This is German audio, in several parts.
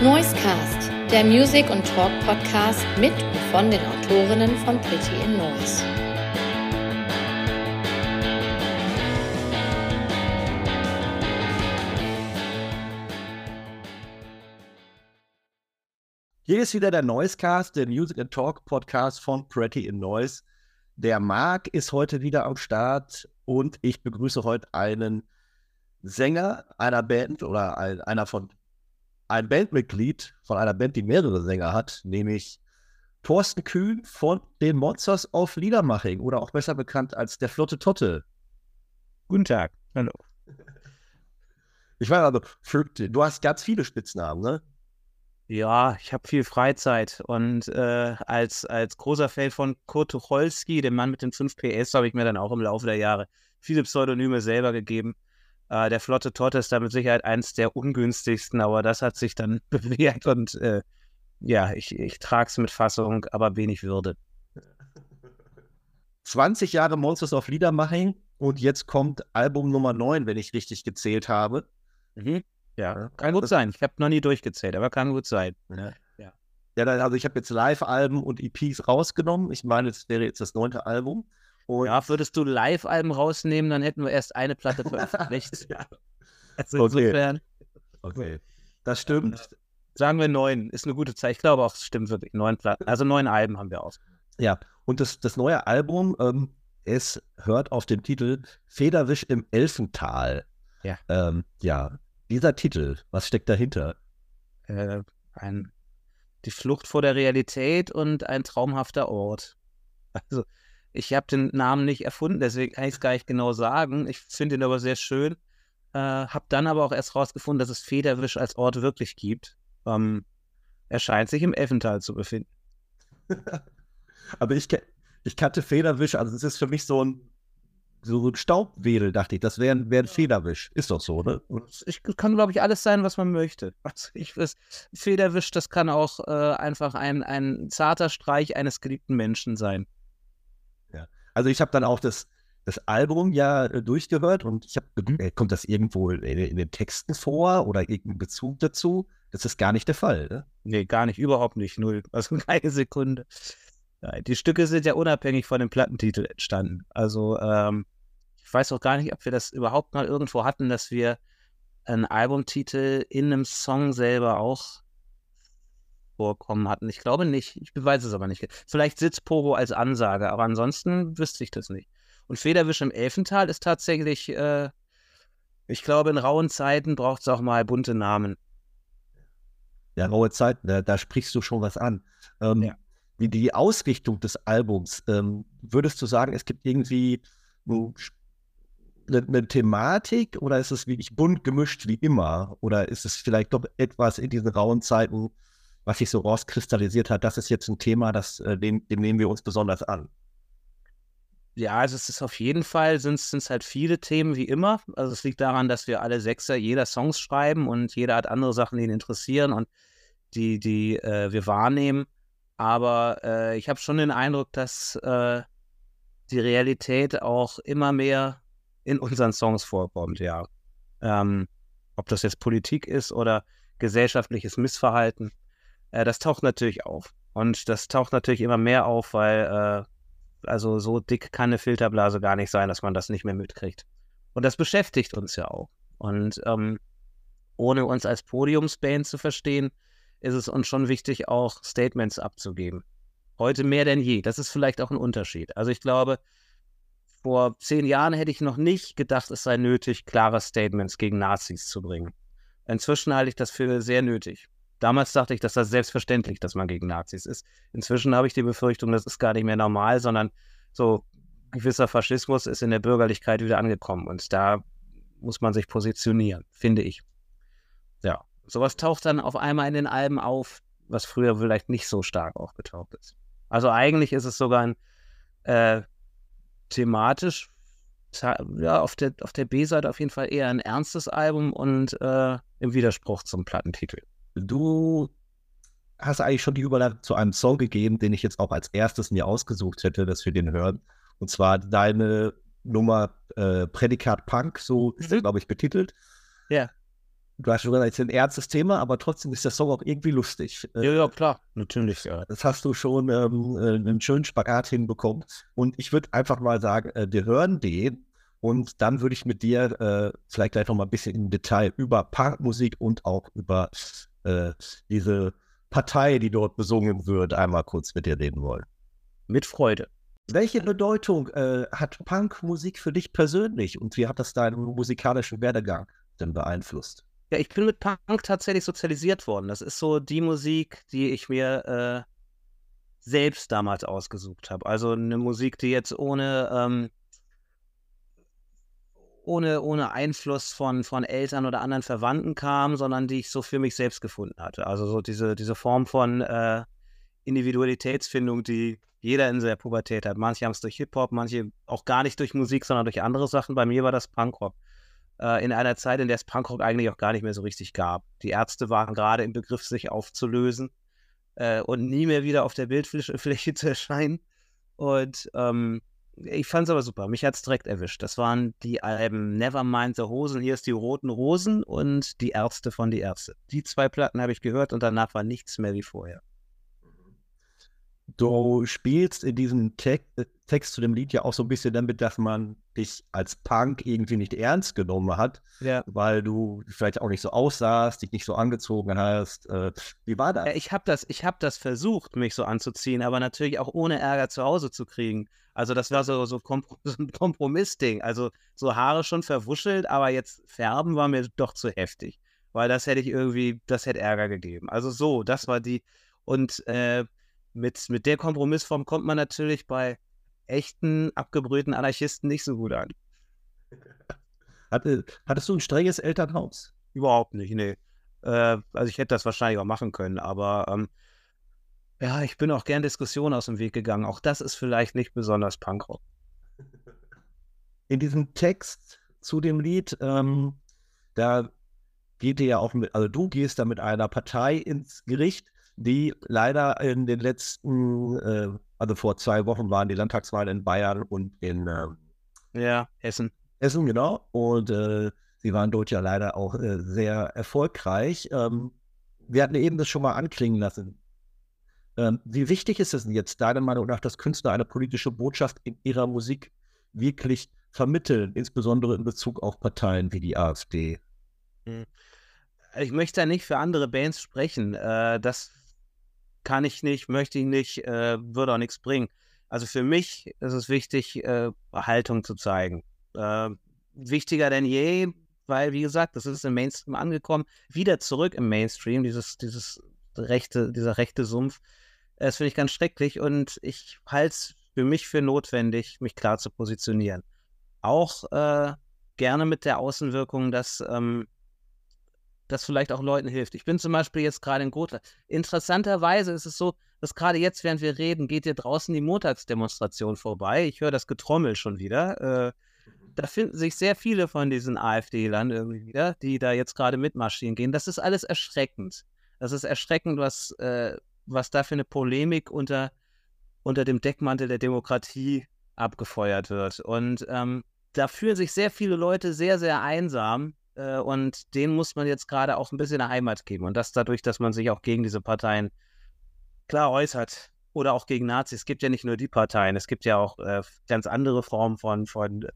Noisecast, der Music- und Talk-Podcast mit und von den Autorinnen von Pretty in Noise. Hier ist wieder der Noisecast, der Music and Talk Podcast von Pretty in Noise. Der Marc ist heute wieder am Start und ich begrüße heute einen Sänger einer Band oder ein, einer von ein Bandmitglied von einer Band, die mehrere Sänger hat, nämlich Thorsten Kühn von den Monsters of Liedermaching oder auch besser bekannt als der Flotte Totte. Guten Tag. Hallo. Ich weiß also, du hast ganz viele Spitznamen, ne? Ja, ich habe viel Freizeit und äh, als, als großer Fan von Kurt Tucholsky, dem Mann mit den 5 PS, habe ich mir dann auch im Laufe der Jahre viele Pseudonyme selber gegeben. Äh, der Flotte Totte ist da mit Sicherheit eins der ungünstigsten, aber das hat sich dann bewährt und äh, ja, ich, ich trage es mit Fassung, aber wenig Würde. 20 Jahre Monsters of Liedermaching und jetzt kommt Album Nummer 9, wenn ich richtig gezählt habe. Mhm. Ja, kann gut sein. Ich habe noch nie durchgezählt, aber kann gut sein. Ja. Ja, ja also ich habe jetzt Live-Alben und EPs rausgenommen. Ich meine, es wäre jetzt das neunte Album. Und ja, würdest du Live-Alben rausnehmen, dann hätten wir erst eine Platte veröffentlicht. ja. Also insofern. Okay. Das stimmt. Sagen wir neun, ist eine gute Zeit. Ich glaube auch, es stimmt wirklich. Neun Platten. Also neun Alben haben wir aus. Ja, und das, das neue Album, ähm, es hört auf den Titel Federwisch im Elfental. Ja. Ähm, ja. Dieser Titel, was steckt dahinter? Äh, ein, die Flucht vor der Realität und ein traumhafter Ort. Also, ich habe den Namen nicht erfunden, deswegen kann ich es gar nicht genau sagen. Ich finde ihn aber sehr schön. Äh, habe dann aber auch erst rausgefunden, dass es Federwisch als Ort wirklich gibt. Ähm, er scheint sich im Elfental zu befinden. aber ich, ich kannte Federwisch, also es ist für mich so ein, so ein Staubwedel, dachte ich. Das wäre wär ein Federwisch. Ist doch so, ne? Ich kann, glaube ich, alles sein, was man möchte. Also ich weiß, Federwisch, das kann auch äh, einfach ein, ein zarter Streich eines geliebten Menschen sein. Also ich habe dann auch das, das Album ja äh, durchgehört und ich habe, äh, kommt das irgendwo in, in, den Texten vor oder irgendein Bezug dazu? Das ist gar nicht der Fall, ne? Nee, gar nicht, überhaupt nicht, null. Also keine Sekunde. Die Stücke sind ja unabhängig von dem Plattentitel entstanden. Also ähm, ich weiß auch gar nicht, ob wir das überhaupt mal irgendwo hatten, dass wir einen Albumtitel in einem Song selber auch vorkommen hatten. Ich glaube nicht. Ich beweise es aber nicht. Vielleicht sitzt Pogo als Ansage, aber ansonsten wüsste ich das nicht. Und Federwisch im Elfental ist tatsächlich, äh, ich glaube, in rauen Zeiten braucht es auch mal bunte Namen. Ja, raue Zeiten, da, da sprichst du schon was an. Ähm, ja. Wie die Ausrichtung des Albums, ähm, würdest du sagen, es gibt irgendwie eine, eine, Thematik oder ist es wirklich bunt gemischt wie immer? Oder ist es vielleicht doch etwas in diesen rauen Zeiten, was sich so rauskristallisiert hat, das ist jetzt ein Thema, das, äh, dem, dem nehmen wir uns besonders an. Ja, also es ist auf jeden Fall, sind es halt viele Themen wie immer. Also es liegt daran, dass wir alle Sechser jeder Songs schreiben und jeder hat andere Sachen, die ihn interessieren und die, die äh, wir wahrnehmen. Aber äh, ich habe schon den Eindruck, dass äh, die Realität auch immer mehr in unseren Songs vorkommt, ja. Ähm, ob das jetzt Politik ist oder gesellschaftliches Missverhalten. Äh, das taucht natürlich auf. Und das taucht natürlich immer mehr auf, weil äh, also so dick kann eine Filterblase gar nicht sein, dass man das nicht mehr mitkriegt. Und das beschäftigt uns ja auch. Und ähm, ohne uns als Podiumsband zu verstehen, ist es uns schon wichtig, auch Statements abzugeben. Heute mehr denn je. Das ist vielleicht auch ein Unterschied. Also ich glaube, vor zehn Jahren hätte ich noch nicht gedacht, es sei nötig, klare Statements gegen Nazis zu bringen. Inzwischen halte ich das für sehr nötig. Damals dachte ich, dass das selbstverständlich, dass man gegen Nazis ist. Inzwischen habe ich die Befürchtung, das ist gar nicht mehr normal, sondern so gewisser Faschismus ist in der Bürgerlichkeit wieder angekommen und da muss man sich positionieren, finde ich. Ja, sowas taucht dann auf einmal in den Alben auf, was früher vielleicht nicht so stark aufgetaucht ist. Also eigentlich ist es sogar ein äh, thematisch, ja, auf der, auf der B-Seite auf jeden Fall eher ein ernstes Album und äh, im Widerspruch zum Plattentitel. Du hast eigentlich schon die Überleitung zu einem Song gegeben, den ich jetzt auch als erstes mir ausgesucht hätte, dass wir den hören. Und zwar deine Nummer äh, Prädikat Punk, so ist mhm. glaube ich, betitelt. Ja. du hast schon gesagt, es ist ein ernstes Thema, aber trotzdem ist der Song auch irgendwie lustig. Ja, ja, klar, natürlich. Ja. Das hast du schon ähm, äh, einen schönen Spagat hinbekommen. Und ich würde einfach mal sagen, äh, wir hören den und dann würde ich mit dir äh, vielleicht gleich noch mal ein bisschen im Detail über Punkmusik und auch über äh, diese Partei, die dort besungen wird, einmal kurz mit dir reden wollen. Mit Freude. Welche Bedeutung äh, hat Punkmusik für dich persönlich und wie hat das deinen musikalischen Werdegang denn beeinflusst? Ja, ich bin mit Punk tatsächlich sozialisiert worden. Das ist so die Musik, die ich mir äh, selbst damals ausgesucht habe. Also eine Musik, die jetzt ohne, ähm, ohne, ohne Einfluss von, von Eltern oder anderen Verwandten kam, sondern die ich so für mich selbst gefunden hatte. Also so diese, diese Form von äh, Individualitätsfindung, die jeder in der Pubertät hat. Manche haben es durch Hip-Hop, manche auch gar nicht durch Musik, sondern durch andere Sachen. Bei mir war das Punkrock äh, in einer Zeit, in der es Punkrock eigentlich auch gar nicht mehr so richtig gab. Die Ärzte waren gerade im Begriff, sich aufzulösen äh, und nie mehr wieder auf der Bildfläche zu erscheinen. Und ähm, ich fand es aber super. Mich hat es direkt erwischt. Das waren die Alben Nevermind the Hosen, hier ist die Roten Rosen und die Ärzte von die Ärzte. Die zwei Platten habe ich gehört und danach war nichts mehr wie vorher. Du spielst in diesem Te Text zu dem Lied ja auch so ein bisschen damit, dass man dich als Punk irgendwie nicht ernst genommen hat, ja. weil du vielleicht auch nicht so aussahst, dich nicht so angezogen hast. Äh, wie war das? Ich habe das, hab das versucht, mich so anzuziehen, aber natürlich auch ohne Ärger zu Hause zu kriegen. Also das war so, so, Kompr so ein Kompromissding. Also so Haare schon verwuschelt, aber jetzt färben war mir doch zu heftig, weil das hätte ich irgendwie, das hätte Ärger gegeben. Also so, das war die und äh, mit, mit der Kompromissform kommt man natürlich bei echten, abgebrühten Anarchisten nicht so gut an. Hatte, hattest du ein strenges Elternhaus? Überhaupt nicht, nee. Äh, also ich hätte das wahrscheinlich auch machen können, aber ähm, ja, ich bin auch gern Diskussionen aus dem Weg gegangen. Auch das ist vielleicht nicht besonders Punkrock. In diesem Text zu dem Lied, ähm, da geht ihr ja auch mit, also du gehst da mit einer Partei ins Gericht, die leider in den letzten, äh, also vor zwei Wochen waren die Landtagswahlen in Bayern und in äh, ja, Hessen. Hessen, genau. Und äh, sie waren dort ja leider auch äh, sehr erfolgreich. Ähm, wir hatten eben das schon mal anklingen lassen. Ähm, wie wichtig ist es denn jetzt, deiner Meinung nach, dass Künstler eine politische Botschaft in ihrer Musik wirklich vermitteln, insbesondere in Bezug auf Parteien wie die AfD? Hm. Ich möchte da nicht für andere Bands sprechen. Äh, das kann ich nicht, möchte ich nicht, äh, würde auch nichts bringen. Also für mich ist es wichtig, äh, Haltung zu zeigen. Äh, wichtiger denn je, weil, wie gesagt, das ist im Mainstream angekommen, wieder zurück im Mainstream, dieses, dieses rechte, dieser rechte Sumpf. Das finde ich ganz schrecklich und ich halte es für mich für notwendig, mich klar zu positionieren. Auch äh, gerne mit der Außenwirkung, dass ähm, das vielleicht auch Leuten hilft. Ich bin zum Beispiel jetzt gerade in Gotha. Interessanterweise ist es so, dass gerade jetzt, während wir reden, geht hier draußen die Montagsdemonstration vorbei. Ich höre das Getrommel schon wieder. Äh, da finden sich sehr viele von diesen AfD-Lern irgendwie wieder, die da jetzt gerade mitmarschieren gehen. Das ist alles erschreckend. Das ist erschreckend, was, äh, was da für eine Polemik unter, unter dem Deckmantel der Demokratie abgefeuert wird. Und ähm, da fühlen sich sehr viele Leute sehr, sehr einsam äh, und denen muss man jetzt gerade auch ein bisschen eine Heimat geben. Und das dadurch, dass man sich auch gegen diese Parteien klar äußert. Oder auch gegen Nazis. Es gibt ja nicht nur die Parteien, es gibt ja auch äh, ganz andere Formen von, von äh,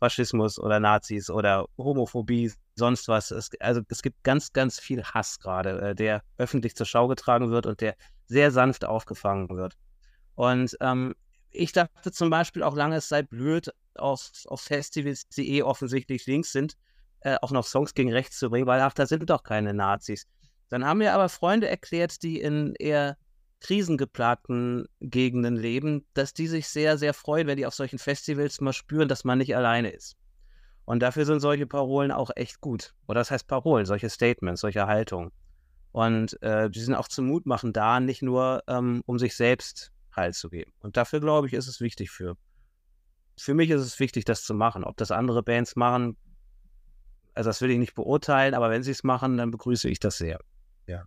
Faschismus oder Nazis oder Homophobie, sonst was. Es, also es gibt ganz, ganz viel Hass gerade, äh, der öffentlich zur Schau getragen wird und der sehr sanft aufgefangen wird. Und ähm, ich dachte zum Beispiel auch lange, es sei blöd, auf, auf Festivals, die eh offensichtlich links sind, äh, auch noch Songs gegen rechts zu bringen, weil ach, da sind doch keine Nazis. Dann haben mir aber Freunde erklärt, die in eher krisengeplagten Gegenden leben, dass die sich sehr, sehr freuen, wenn die auf solchen Festivals mal spüren, dass man nicht alleine ist. Und dafür sind solche Parolen auch echt gut. Oder das heißt Parolen, solche Statements, solche Haltungen. Und äh, die sind auch zum Mut machen da, nicht nur ähm, um sich selbst Halt zu geben. Und dafür, glaube ich, ist es wichtig für. Für mich ist es wichtig, das zu machen. Ob das andere Bands machen, also das will ich nicht beurteilen, aber wenn sie es machen, dann begrüße ich das sehr. Ja.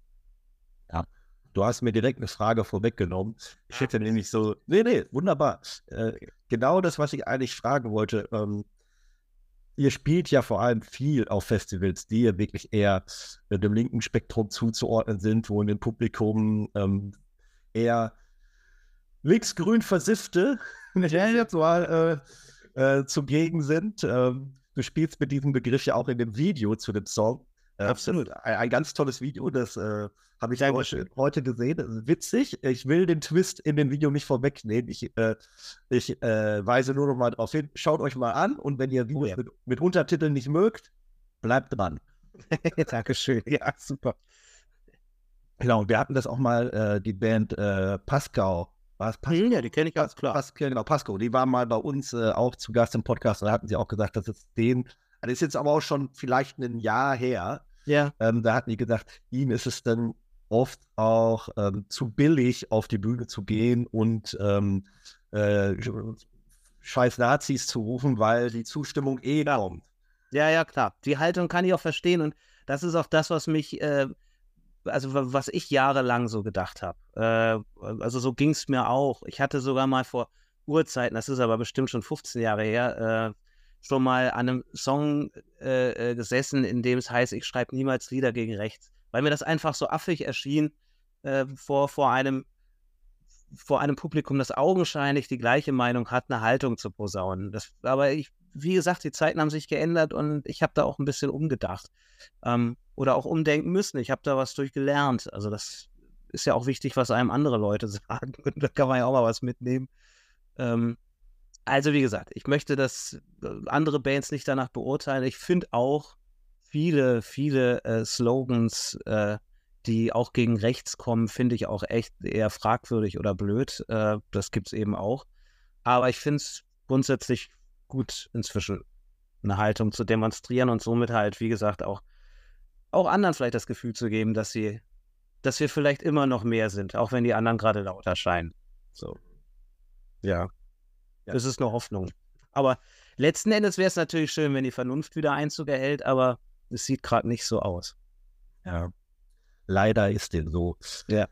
Ja. Du hast mir direkt eine Frage vorweggenommen. Ich hätte nämlich so, nee, nee, wunderbar. Äh, genau das, was ich eigentlich fragen wollte. Ähm, ihr spielt ja vor allem viel auf Festivals, die ja wirklich eher dem linken Spektrum zuzuordnen sind, wo in dem Publikum ähm, eher linksgrün versiffte, ja, jetzt mal äh, äh, zugegen sind. Ähm, du spielst mit diesem Begriff ja auch in dem Video zu dem Song. Äh, Absolut. Ein, ein, ganz tolles Video, das äh, habe ich heute, heute, gesehen. Witzig. Ich will den Twist in dem Video nicht vorwegnehmen. Ich, äh, ich äh, weise nur noch mal darauf hin. Schaut euch mal an und wenn ihr Videos oh, ja. mit, mit, Untertiteln nicht mögt, bleibt dran. Dankeschön. Ja, super. Genau, wir hatten das auch mal, äh, die Band äh, Pascal. War es Pascal? Ja, die kenne ich ganz klar. Pascal, genau, Pascal. Die waren mal bei uns äh, auch zu Gast im Podcast und da hatten sie auch gesagt, dass es den, das ist jetzt aber auch schon vielleicht ein Jahr her. Ja. Ähm, da hatten die gesagt, ihm ist es dann oft auch ähm, zu billig, auf die Bühne zu gehen und ähm, äh, scheiß Nazis zu rufen, weil die Zustimmung eh kommt. Ja, ja, klar. Die Haltung kann ich auch verstehen und das ist auch das, was mich, äh, also was ich jahrelang so gedacht habe. Äh, also so ging es mir auch. Ich hatte sogar mal vor Urzeiten, das ist aber bestimmt schon 15 Jahre her, äh, schon mal an einem Song äh, äh, gesessen, in dem es heißt, ich schreibe niemals Lieder gegen rechts weil mir das einfach so affig erschien, äh, vor, vor, einem, vor einem Publikum, das augenscheinlich die gleiche Meinung hat, eine Haltung zu posaunen. Das, aber ich, wie gesagt, die Zeiten haben sich geändert und ich habe da auch ein bisschen umgedacht ähm, oder auch umdenken müssen. Ich habe da was durchgelernt. Also das ist ja auch wichtig, was einem andere Leute sagen. Und da kann man ja auch mal was mitnehmen. Ähm, also wie gesagt, ich möchte das äh, andere Bands nicht danach beurteilen. Ich finde auch, viele, viele äh, Slogans, äh, die auch gegen rechts kommen, finde ich auch echt eher fragwürdig oder blöd. Äh, das gibt es eben auch. Aber ich finde es grundsätzlich gut, inzwischen eine Haltung zu demonstrieren und somit halt, wie gesagt, auch, auch anderen vielleicht das Gefühl zu geben, dass sie, dass wir vielleicht immer noch mehr sind, auch wenn die anderen gerade lauter scheinen. So. Ja. ja. Das ist eine Hoffnung. Aber letzten Endes wäre es natürlich schön, wenn die Vernunft wieder Einzug erhält, aber es sieht gerade nicht so aus. Ja, leider ist dem so. Ja.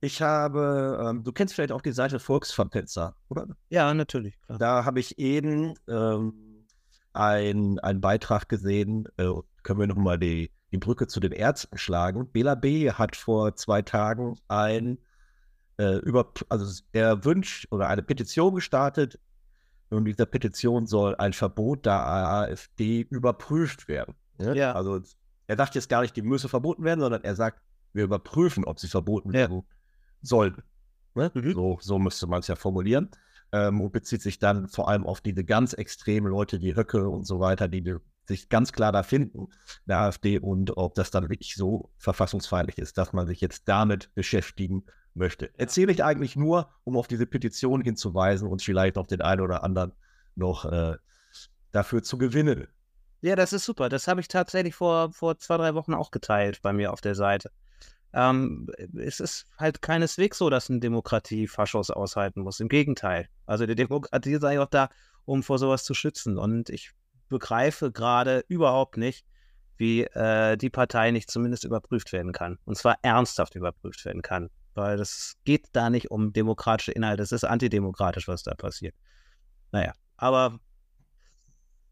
Ich habe, ähm, du kennst vielleicht auch die Seite Volksverpetzer, oder? Ja, natürlich. Klar. Da habe ich eben ähm, einen Beitrag gesehen, äh, können wir nochmal die, die Brücke zu den Ärzten schlagen. Bela B. hat vor zwei Tagen ein äh, über, also er wünscht oder eine Petition gestartet und dieser Petition soll ein Verbot der AfD überprüft werden. Ne? Ja. Also er sagt jetzt gar nicht, die müsse verboten werden, sondern er sagt, wir überprüfen, ob sie verboten werden ja. sollten. Ne? Mhm. So, so müsste man es ja formulieren. Ähm, und bezieht sich dann vor allem auf diese ganz extremen Leute, die Höcke und so weiter, die sich ganz klar da finden, der AfD, und ob das dann wirklich so verfassungsfeindlich ist, dass man sich jetzt damit beschäftigen möchte. Erzähle ich eigentlich nur, um auf diese Petition hinzuweisen und vielleicht auf den einen oder anderen noch äh, dafür zu gewinnen. Ja, das ist super. Das habe ich tatsächlich vor, vor zwei, drei Wochen auch geteilt bei mir auf der Seite. Ähm, es ist halt keineswegs so, dass eine Demokratie Faschos aushalten muss. Im Gegenteil. Also die Demokratie sei auch da, um vor sowas zu schützen. Und ich begreife gerade überhaupt nicht, wie äh, die Partei nicht zumindest überprüft werden kann. Und zwar ernsthaft überprüft werden kann. Weil das geht da nicht um demokratische Inhalte. Es ist antidemokratisch, was da passiert. Naja, aber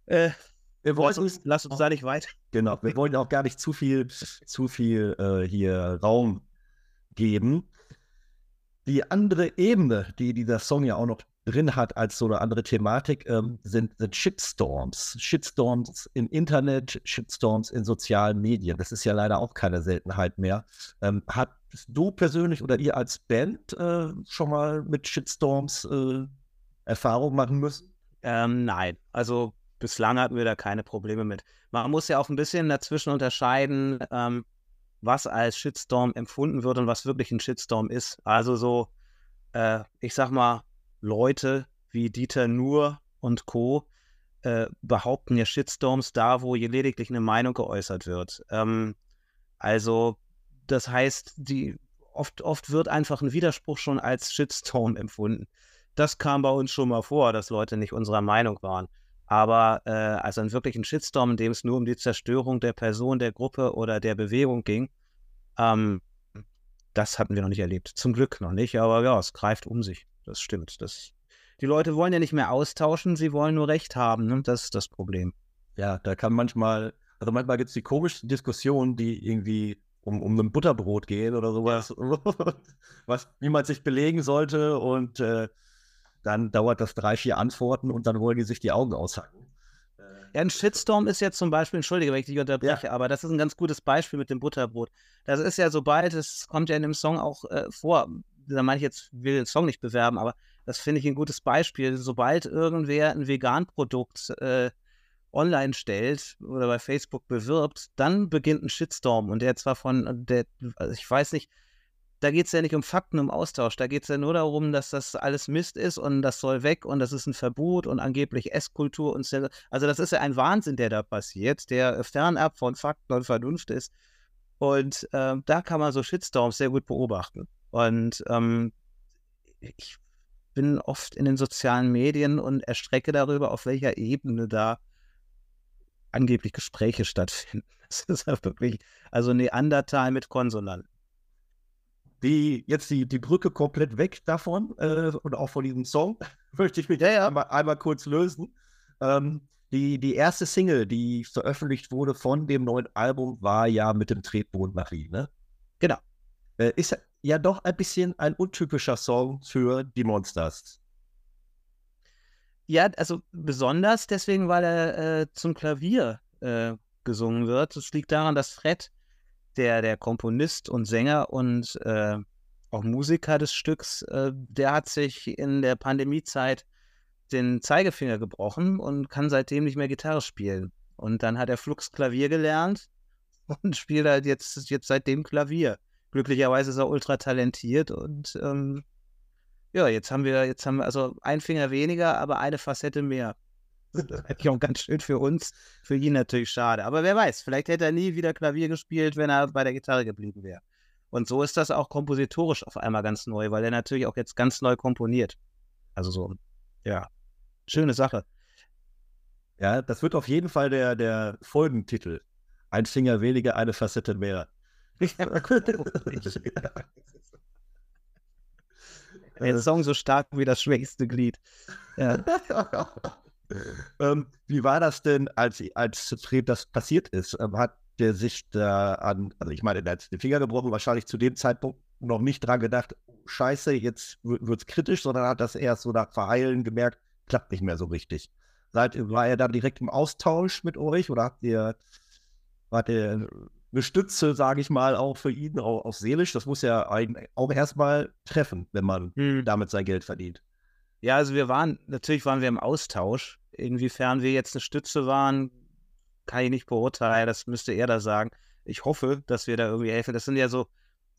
äh, wir wollen lass uns, lass uns da nicht weit. Genau, wir wollen auch gar nicht zu viel, zu viel äh, hier Raum geben. Die andere Ebene, die dieser Song ja auch noch drin hat als so eine andere Thematik, ähm, sind, sind Shitstorms. Shitstorms im Internet, Shitstorms in sozialen Medien. Das ist ja leider auch keine Seltenheit mehr. Ähm, hast du persönlich oder ihr als Band äh, schon mal mit Shitstorms äh, Erfahrung machen müssen? Ähm, nein, also bislang hatten wir da keine Probleme mit. Man muss ja auch ein bisschen dazwischen unterscheiden, ähm, was als Shitstorm empfunden wird und was wirklich ein Shitstorm ist. Also so, äh, ich sag mal, Leute wie Dieter Nuhr und Co. Äh, behaupten ja Shitstorms da, wo lediglich eine Meinung geäußert wird. Ähm, also, das heißt, die, oft, oft wird einfach ein Widerspruch schon als Shitstorm empfunden. Das kam bei uns schon mal vor, dass Leute nicht unserer Meinung waren. Aber äh, also einen wirklichen Shitstorm, in dem es nur um die Zerstörung der Person, der Gruppe oder der Bewegung ging, ähm, das hatten wir noch nicht erlebt. Zum Glück noch nicht, aber ja, es greift um sich. Das stimmt. Das, die Leute wollen ja nicht mehr austauschen, sie wollen nur Recht haben. Ne? Das ist das Problem. ja, da kann manchmal, also manchmal gibt es die komischen Diskussionen, die irgendwie um, um ein Butterbrot gehen oder sowas, was, wie man sich belegen sollte und äh, dann dauert das drei, vier Antworten und dann wollen die sich die Augen aushacken. Ja, ein Shitstorm ist jetzt zum Beispiel, entschuldige, wenn ich dich unterbreche, ja. aber das ist ein ganz gutes Beispiel mit dem Butterbrot. Das ist ja, sobald, es kommt ja in dem Song auch äh, vor, da meine ich jetzt, will den Song nicht bewerben, aber das finde ich ein gutes Beispiel. Sobald irgendwer ein Vegan-Produkt äh, online stellt oder bei Facebook bewirbt, dann beginnt ein Shitstorm und der zwar von, der, also ich weiß nicht, da geht es ja nicht um Fakten, um Austausch. Da geht es ja nur darum, dass das alles Mist ist und das soll weg und das ist ein Verbot und angeblich Esskultur und so. Also das ist ja ein Wahnsinn, der da passiert, der fernab von Fakten und Vernunft ist. Und äh, da kann man so Shitstorms sehr gut beobachten. Und ähm, ich bin oft in den sozialen Medien und erstrecke darüber, auf welcher Ebene da angeblich Gespräche stattfinden. Das ist ja wirklich, also Neandertal mit Konsonanten die jetzt die, die Brücke komplett weg davon äh, und auch von diesem Song möchte ich mich ja, ja. Einmal, einmal, kurz lösen. Ähm, die, die erste Single, die veröffentlicht wurde von dem neuen Album, war ja mit dem Tretboot Marie, ne? Genau. Äh, ist ja doch ein bisschen ein untypischer Song für die Monsters. Ja, also besonders deswegen, weil er äh, zum Klavier äh, gesungen wird. Es liegt daran, dass Fred der, der Komponist und Sänger und äh, auch Musiker des Stücks, äh, der hat sich in der Pandemiezeit den Zeigefinger gebrochen und kann seitdem nicht mehr Gitarre spielen. Und dann hat er Flux Klavier gelernt und spielt halt jetzt, jetzt seitdem Klavier. Glücklicherweise ist er ultra talentiert und ähm, ja, jetzt haben wir, jetzt haben wir also ein Finger weniger, aber eine Facette mehr. Das Eigentlich auch ganz schön für uns, für ihn natürlich schade. Aber wer weiß, vielleicht hätte er nie wieder Klavier gespielt, wenn er bei der Gitarre geblieben wäre. Und so ist das auch kompositorisch auf einmal ganz neu, weil er natürlich auch jetzt ganz neu komponiert. Also so, ja, schöne Sache. Ja, das wird auf jeden Fall der, der Folgentitel. Ein Finger weniger, eine Facette mehr. Der Song so stark wie das schwächste Glied. Ja. ähm, wie war das denn, als, als Fred das passiert ist? Ähm, hat der sich da an, also ich meine, der hat den Finger gebrochen, wahrscheinlich zu dem Zeitpunkt noch nicht dran gedacht, scheiße, jetzt wird es kritisch, sondern hat das erst so nach Verheilen gemerkt, klappt nicht mehr so richtig. Seid, war er dann direkt im Austausch mit euch oder habt ihr, wart ihr eine Stütze, sage ich mal, auch für ihn, auch, auch seelisch? Das muss ja auch erstmal treffen, wenn man hm. damit sein Geld verdient. Ja, also wir waren, natürlich waren wir im Austausch. Inwiefern wir jetzt eine Stütze waren, kann ich nicht beurteilen. Das müsste er da sagen. Ich hoffe, dass wir da irgendwie helfen. Das sind ja so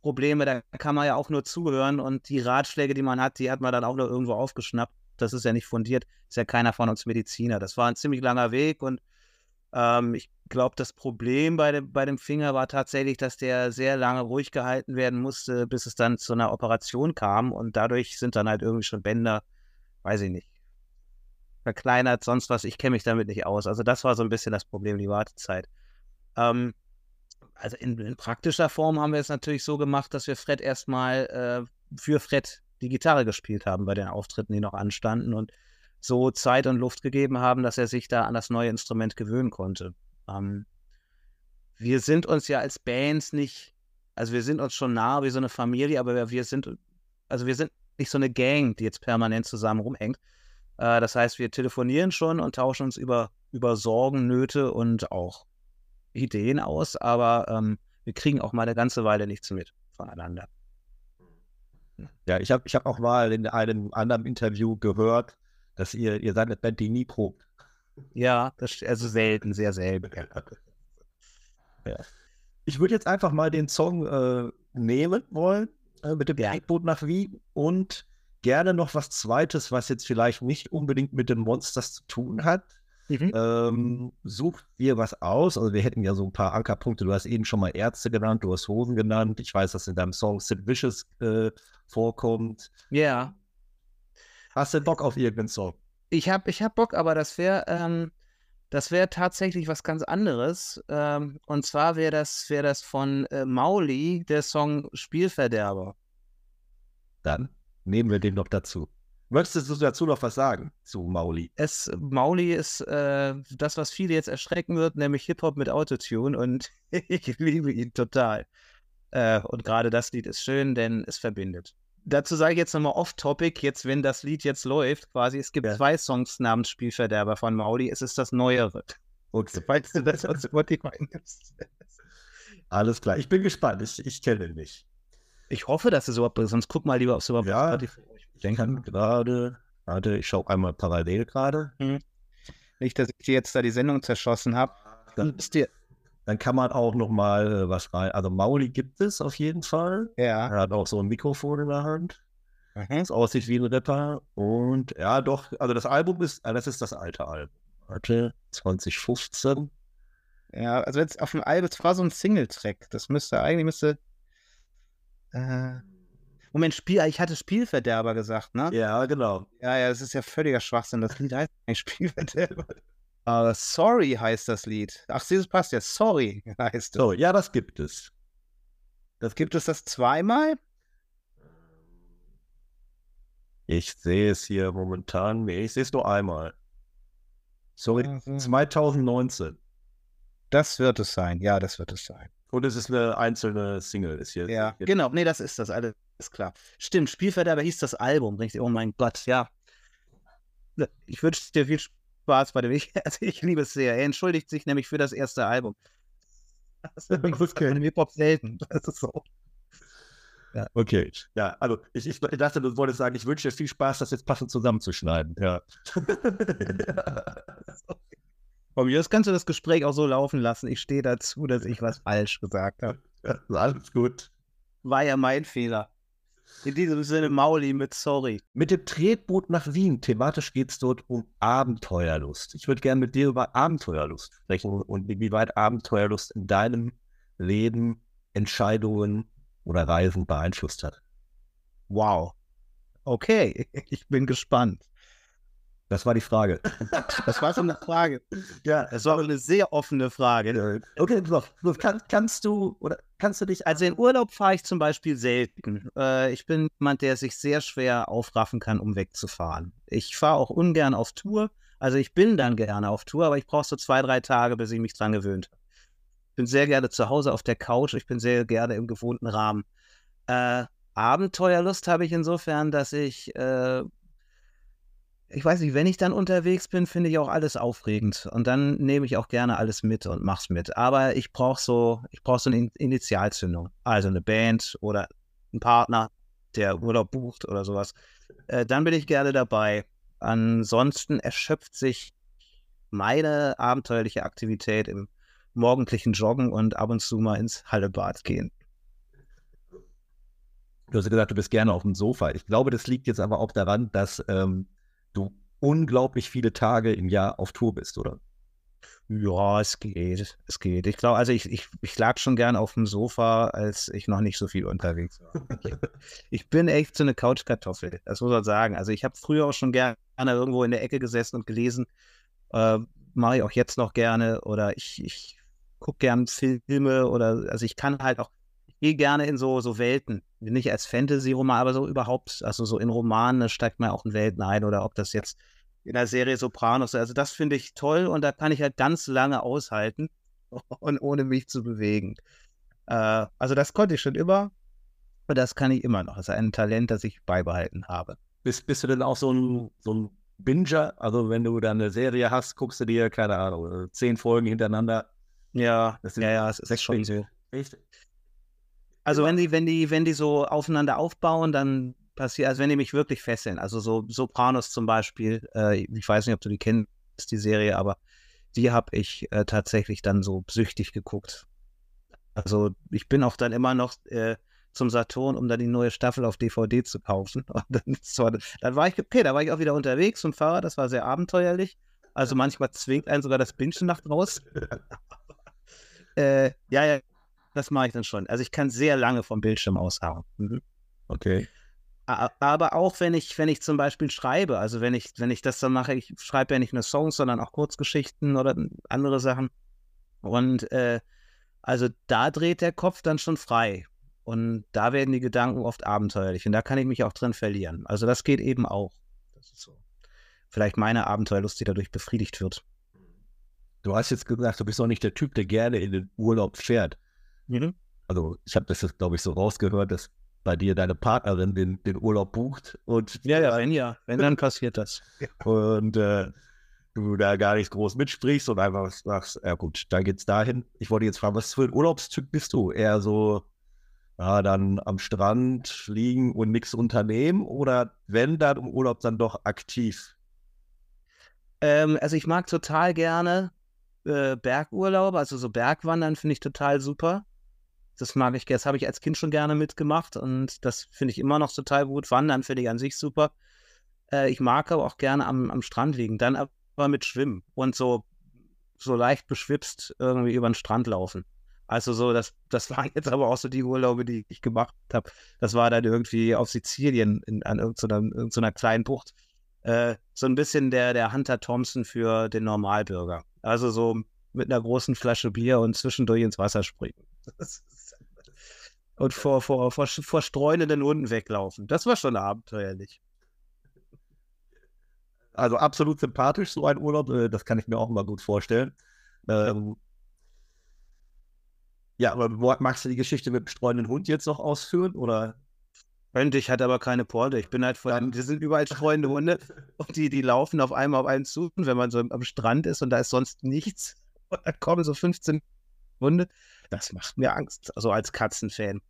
Probleme, da kann man ja auch nur zuhören und die Ratschläge, die man hat, die hat man dann auch nur irgendwo aufgeschnappt. Das ist ja nicht fundiert. Ist ja keiner von uns Mediziner. Das war ein ziemlich langer Weg und ähm, ich glaube, das Problem bei dem, bei dem Finger war tatsächlich, dass der sehr lange ruhig gehalten werden musste, bis es dann zu einer Operation kam und dadurch sind dann halt irgendwie schon Bänder weiß ich nicht, verkleinert, sonst was. Ich kenne mich damit nicht aus. Also das war so ein bisschen das Problem, die Wartezeit. Ähm, also in, in, praktischer Form haben wir es natürlich so gemacht, dass wir Fred erstmal äh, für Fred die Gitarre gespielt haben bei den Auftritten, die noch anstanden und so Zeit und Luft gegeben haben, dass er sich da an das neue Instrument gewöhnen konnte. Ähm, wir sind uns ja als Bands nicht, also wir sind uns schon nah wie so eine Familie, aber wir, wir sind, also wir sind nicht so eine Gang, die jetzt permanent zusammen rumhängt. Äh, das heißt, wir telefonieren schon und tauschen uns über, über Sorgen, Nöte und auch Ideen aus, aber ähm, wir kriegen auch mal eine ganze Weile nichts mit voneinander. Ja, ich habe ich hab auch mal in einem anderen Interview gehört, dass ihr, ihr seid eine Band, die nie probt. Ja, das, also selten, sehr selten. Ja. Ich würde jetzt einfach mal den Song äh, nehmen wollen äh, mit dem. Bergboot nach Wien und gerne noch was Zweites, was jetzt vielleicht nicht unbedingt mit den Monsters zu tun hat. Mhm. Ähm, sucht ihr was aus? Also wir hätten ja so ein paar Ankerpunkte. Du hast eben schon mal Ärzte genannt, du hast Hosen genannt. Ich weiß, dass in deinem Song Sid Vicious äh, vorkommt. Ja. Hast du Bock auf irgendeinen Song? Ich habe ich hab Bock, aber das wäre ähm, das wäre tatsächlich was ganz anderes. Ähm, und zwar wäre das, wär das von äh, Mauli, der Song Spielverderber. Dann nehmen wir den noch dazu. Möchtest du dazu noch was sagen zu Mauli? Es, Mauli ist äh, das, was viele jetzt erschrecken wird, nämlich Hip-Hop mit Autotune und ich liebe ihn total. Äh, und gerade das Lied ist schön, denn es verbindet. Dazu sage ich jetzt nochmal off-topic, jetzt, wenn das Lied jetzt läuft, quasi, es gibt ja. zwei Songs namens Spielverderber von Mauli, es ist das Neuere. Okay. Falls du das aus Spotify nimmst. Alles klar, ich bin gespannt, ich, ich kenne ihn nicht. Ich hoffe, dass es überhaupt, sonst guck mal lieber, ob es überhaupt ja, Spotify ich denke gerade, warte, ich schaue einmal parallel gerade. Hm. Nicht, dass ich dir jetzt da die Sendung zerschossen habe. Dann, dann kann man auch noch mal äh, was rein. Also Mauli gibt es auf jeden Fall. Ja. Er hat auch so ein Mikrofon in der Hand. Mhm. Das aussieht wie ein Rapper. Und ja, doch, also das Album ist, ah, das ist das alte Album. Warte, 2015. Ja, also jetzt auf dem Album, es war so ein Single-Track. Das müsste eigentlich müsste. Äh, Moment, Spiel, ich hatte Spielverderber gesagt, ne? Ja, genau. Ja, ja, das ist ja völliger Schwachsinn. Das Lied heißt nicht Spielverderber. Uh, sorry heißt das Lied. Ach, das passt ja. Sorry heißt es. So, ja, das gibt es. Das gibt es das zweimal? Ich sehe es hier momentan. Nee, ich sehe es nur einmal. Sorry, also. 2019. Das wird es sein. Ja, das wird es sein. Und es ist eine einzelne Single. Ist hier, ja, hier. genau. Nee, das ist das alles klar. Stimmt, Spielverderber hieß das Album. Richtig? Oh mein Gott, ja. Ich wünsche dir viel Spaß bei dem. Ich, also ich liebe es sehr. Er entschuldigt sich nämlich für das erste Album. Das ist kein Hip-Hop selten. Das ist so. Ja. Okay. Ja, also ich, ich, dachte, du wolltest sagen, ich wünsche dir viel Spaß, das jetzt passend zusammenzuschneiden. Ja. Von mir aus kannst du das Gespräch auch so laufen lassen. Ich stehe dazu, dass ich was falsch gesagt habe. Ja, alles gut. War ja mein Fehler. In diesem Sinne, Mauli mit Sorry. Mit dem Tretboot nach Wien. Thematisch geht es dort um Abenteuerlust. Ich würde gerne mit dir über Abenteuerlust sprechen und wie weit Abenteuerlust in deinem Leben Entscheidungen oder Reisen beeinflusst hat. Wow. Okay, ich bin gespannt. Das war die Frage. Das war so eine Frage. Ja, es war eine sehr offene Frage. Okay, kann, kannst du oder kannst du dich. Also in Urlaub fahre ich zum Beispiel selten. Äh, ich bin jemand, der sich sehr schwer aufraffen kann, um wegzufahren. Ich fahre auch ungern auf Tour. Also ich bin dann gerne auf Tour, aber ich brauche so zwei, drei Tage, bis ich mich dran gewöhnt habe. Ich bin sehr gerne zu Hause auf der Couch. Ich bin sehr gerne im gewohnten Rahmen. Äh, Abenteuerlust habe ich insofern, dass ich äh, ich weiß nicht, wenn ich dann unterwegs bin, finde ich auch alles aufregend. Und dann nehme ich auch gerne alles mit und mach's mit. Aber ich brauche so, ich brauche so eine Initialzündung. Also eine Band oder ein Partner, der Urlaub bucht oder sowas. Äh, dann bin ich gerne dabei. Ansonsten erschöpft sich meine abenteuerliche Aktivität im morgendlichen Joggen und ab und zu mal ins Hallebad gehen. Du hast gesagt, du bist gerne auf dem Sofa. Ich glaube, das liegt jetzt aber auch daran, dass ähm, du unglaublich viele Tage im Jahr auf Tour bist, oder? Ja, es geht. Es geht. Ich glaube, also ich, ich, ich lag schon gern auf dem Sofa, als ich noch nicht so viel unterwegs war. ich bin echt so eine Couchkartoffel, das muss man sagen. Also ich habe früher auch schon gerne irgendwo in der Ecke gesessen und gelesen. Äh, Mache ich auch jetzt noch gerne. Oder ich, ich gucke gern Filme oder also ich kann halt auch, gehe gerne in so, so Welten nicht als Fantasy-Roman, aber so überhaupt, also so in Romanen steigt man auch in Welten ein oder ob das jetzt in der Serie Sopranos, also das finde ich toll und da kann ich halt ganz lange aushalten und ohne mich zu bewegen. Äh, also das konnte ich schon immer und das kann ich immer noch. Das ist ein Talent, das ich beibehalten habe. Bist, bist du denn auch so ein, so ein Binger? Also wenn du dann eine Serie hast, guckst du dir, keine Ahnung, zehn Folgen hintereinander. Ja, das sind ja, ja, es ist schon so. Echt? Also wenn die, wenn die, wenn die so aufeinander aufbauen, dann passiert, also wenn die mich wirklich fesseln, also so Sopranos zum Beispiel, äh, ich weiß nicht, ob du die kennst, die Serie, aber die habe ich äh, tatsächlich dann so süchtig geguckt. Also ich bin auch dann immer noch äh, zum Saturn, um dann die neue Staffel auf DVD zu kaufen. Und dann, war, dann war ich, okay, da war ich auch wieder unterwegs zum Fahrrad, das war sehr abenteuerlich. Also manchmal zwingt einen sogar das Bingen nach raus. äh, ja, ja, das mache ich dann schon. Also ich kann sehr lange vom Bildschirm aushauen. Mhm. Okay. Aber auch wenn ich, wenn ich zum Beispiel schreibe, also wenn ich, wenn ich das dann mache, ich schreibe ja nicht nur Songs, sondern auch Kurzgeschichten oder andere Sachen. Und äh, also da dreht der Kopf dann schon frei. Und da werden die Gedanken oft abenteuerlich. Und da kann ich mich auch drin verlieren. Also das geht eben auch. Das ist so. Vielleicht meine Abenteuerlust, die dadurch befriedigt wird. Du hast jetzt gesagt, du bist auch nicht der Typ, der gerne in den Urlaub fährt. Mhm. Also ich habe das jetzt, glaube ich, so rausgehört, dass bei dir deine Partnerin den, den Urlaub bucht und Ja, ja, wenn ja, wenn dann passiert das. und äh, du da gar nichts groß mitsprichst und einfach sagst, ja gut, dann geht's dahin. Ich wollte jetzt fragen, was für ein Urlaubstyp bist du? Eher so, ja, dann am Strand liegen und nichts unternehmen oder wenn dann im Urlaub dann doch aktiv? Ähm, also ich mag total gerne äh, Bergurlaub, also so Bergwandern finde ich total super. Das mag ich, das habe ich als Kind schon gerne mitgemacht und das finde ich immer noch total gut. Wandern finde ich an sich super. Äh, ich mag aber auch gerne am, am Strand liegen, dann aber mit Schwimmen und so, so leicht beschwipst irgendwie über den Strand laufen. Also so, das, das waren jetzt aber auch so die Urlaube, die ich gemacht habe. Das war dann irgendwie auf Sizilien in, an irgendeiner, irgendeiner kleinen Bucht. Äh, so ein bisschen der, der Hunter Thompson für den Normalbürger. Also so mit einer großen Flasche Bier und zwischendurch ins Wasser springen. und vor, vor, vor, vor streunenden Hunden weglaufen. Das war schon abenteuerlich. Also absolut sympathisch, so ein Urlaub. äh, Das kann ich mir auch mal gut vorstellen. Ähm, ja, aber magst du die Geschichte mit dem streunenden Hund jetzt noch ausführen? Oder? Könnte ich, hatte aber keine Porte. Ich bin halt vor, die sind überall streunende Hunde und die, die laufen auf einmal auf einen zu. Und wenn man so am Strand ist und da ist sonst nichts, und da kommen so 15 Hunde, das macht mir Angst, also als Katzenfan.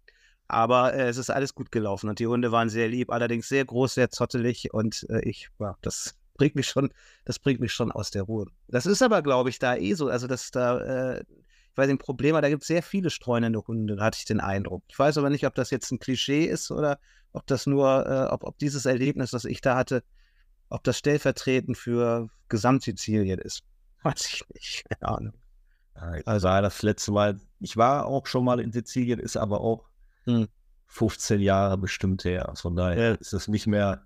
Aber äh, es ist alles gut gelaufen und die Hunde waren sehr lieb, allerdings sehr groß, sehr zottelig und äh, ich, ja, das bringt mich schon, das bringt mich schon aus der Ruhe. Das ist aber, glaube ich, da eh so, also dass da, äh, ich weiß nicht, Problem, aber da gibt es sehr viele streunende Hunde, hatte ich den Eindruck. Ich weiß aber nicht, ob das jetzt ein Klischee ist oder ob das nur, äh, ob, ob dieses Erlebnis, das ich da hatte, ob das stellvertretend für Gesamtsizilien ist. Weiß ich nicht, keine Ahnung. Also das letzte Mal, ich war auch schon mal in Sizilien, ist aber auch Hm. 15 Jahre bestimmt her. Von daher Ja. ist es nicht mehr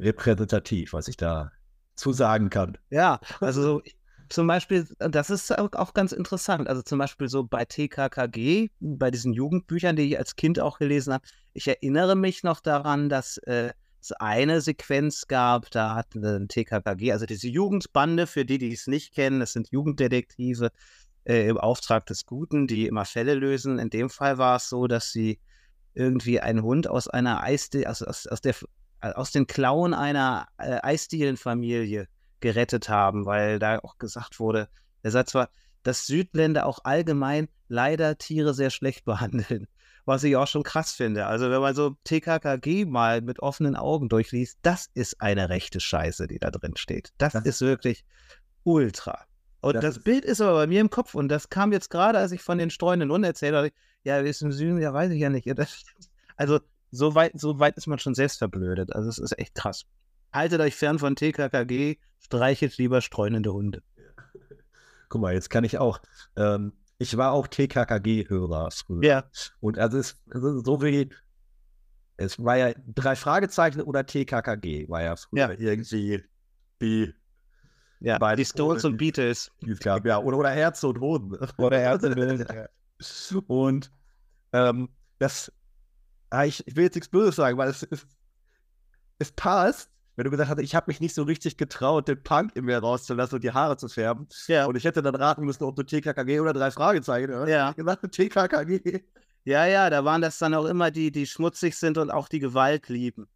repräsentativ, was ich da zu sagen kann. Ja, also so, zum Beispiel, das ist auch auch ganz interessant. Also zum Beispiel so bei TKKG, bei diesen Jugendbüchern, die ich als Kind auch gelesen habe. Ich erinnere mich noch daran, dass äh, es eine Sequenz gab, da hat ein TKKG, also diese Jugendbande, für die, die es nicht kennen, das sind Jugenddetektive äh, im Auftrag des Guten, die immer Fälle lösen. In dem Fall war es so, dass sie irgendwie einen Hund aus einer Eisdiele, aus, aus, aus, der, aus den Klauen einer äh, Eisdielenfamilie gerettet haben, weil da auch gesagt wurde, er sagt zwar, dass Südländer auch allgemein leider Tiere sehr schlecht behandeln, was ich auch schon krass finde. Also wenn man so TKKG mal mit offenen Augen durchliest, das ist eine rechte Scheiße, die da drin steht. Das, Das- ist wirklich ultra. Und Das das, Bild ist aber bei mir im Kopf und das kam jetzt gerade, als ich von den streunenden Hunden erzählt habe. Ja, ist im Süden, ja, weiß ich ja nicht. Ja, das, also so weit, so weit ist man schon selbst verblödet. Also es ist echt krass. Haltet euch fern von TKKG, streichelt lieber streunende Hunde. Guck mal, jetzt kann ich auch. Ähm, ich war auch TKKG-Hörer früher. Ja, Und also es es ist so wie, es war ja drei Fragezeichen oder TKKG, war ja früher Ja. irgendwie die, ja. Beide die Stones und Beatles. gab, ja, oder, oder Herz und Hoden. Oder Herz und Hoden, Und ähm, das, ah, ich, ich will jetzt nichts Böses sagen, weil es, es, es passt, wenn du gesagt hast, ich habe mich nicht so richtig getraut, den Punk in mir rauszulassen und die Haare zu färben. Ja. Und ich hätte dann raten müssen, ob du TKKG oder drei Fragezeichen hörst. Ja. Ich gesagt, TKKG. ja, ja, da waren das dann auch immer die, die schmutzig sind und auch die Gewalt lieben.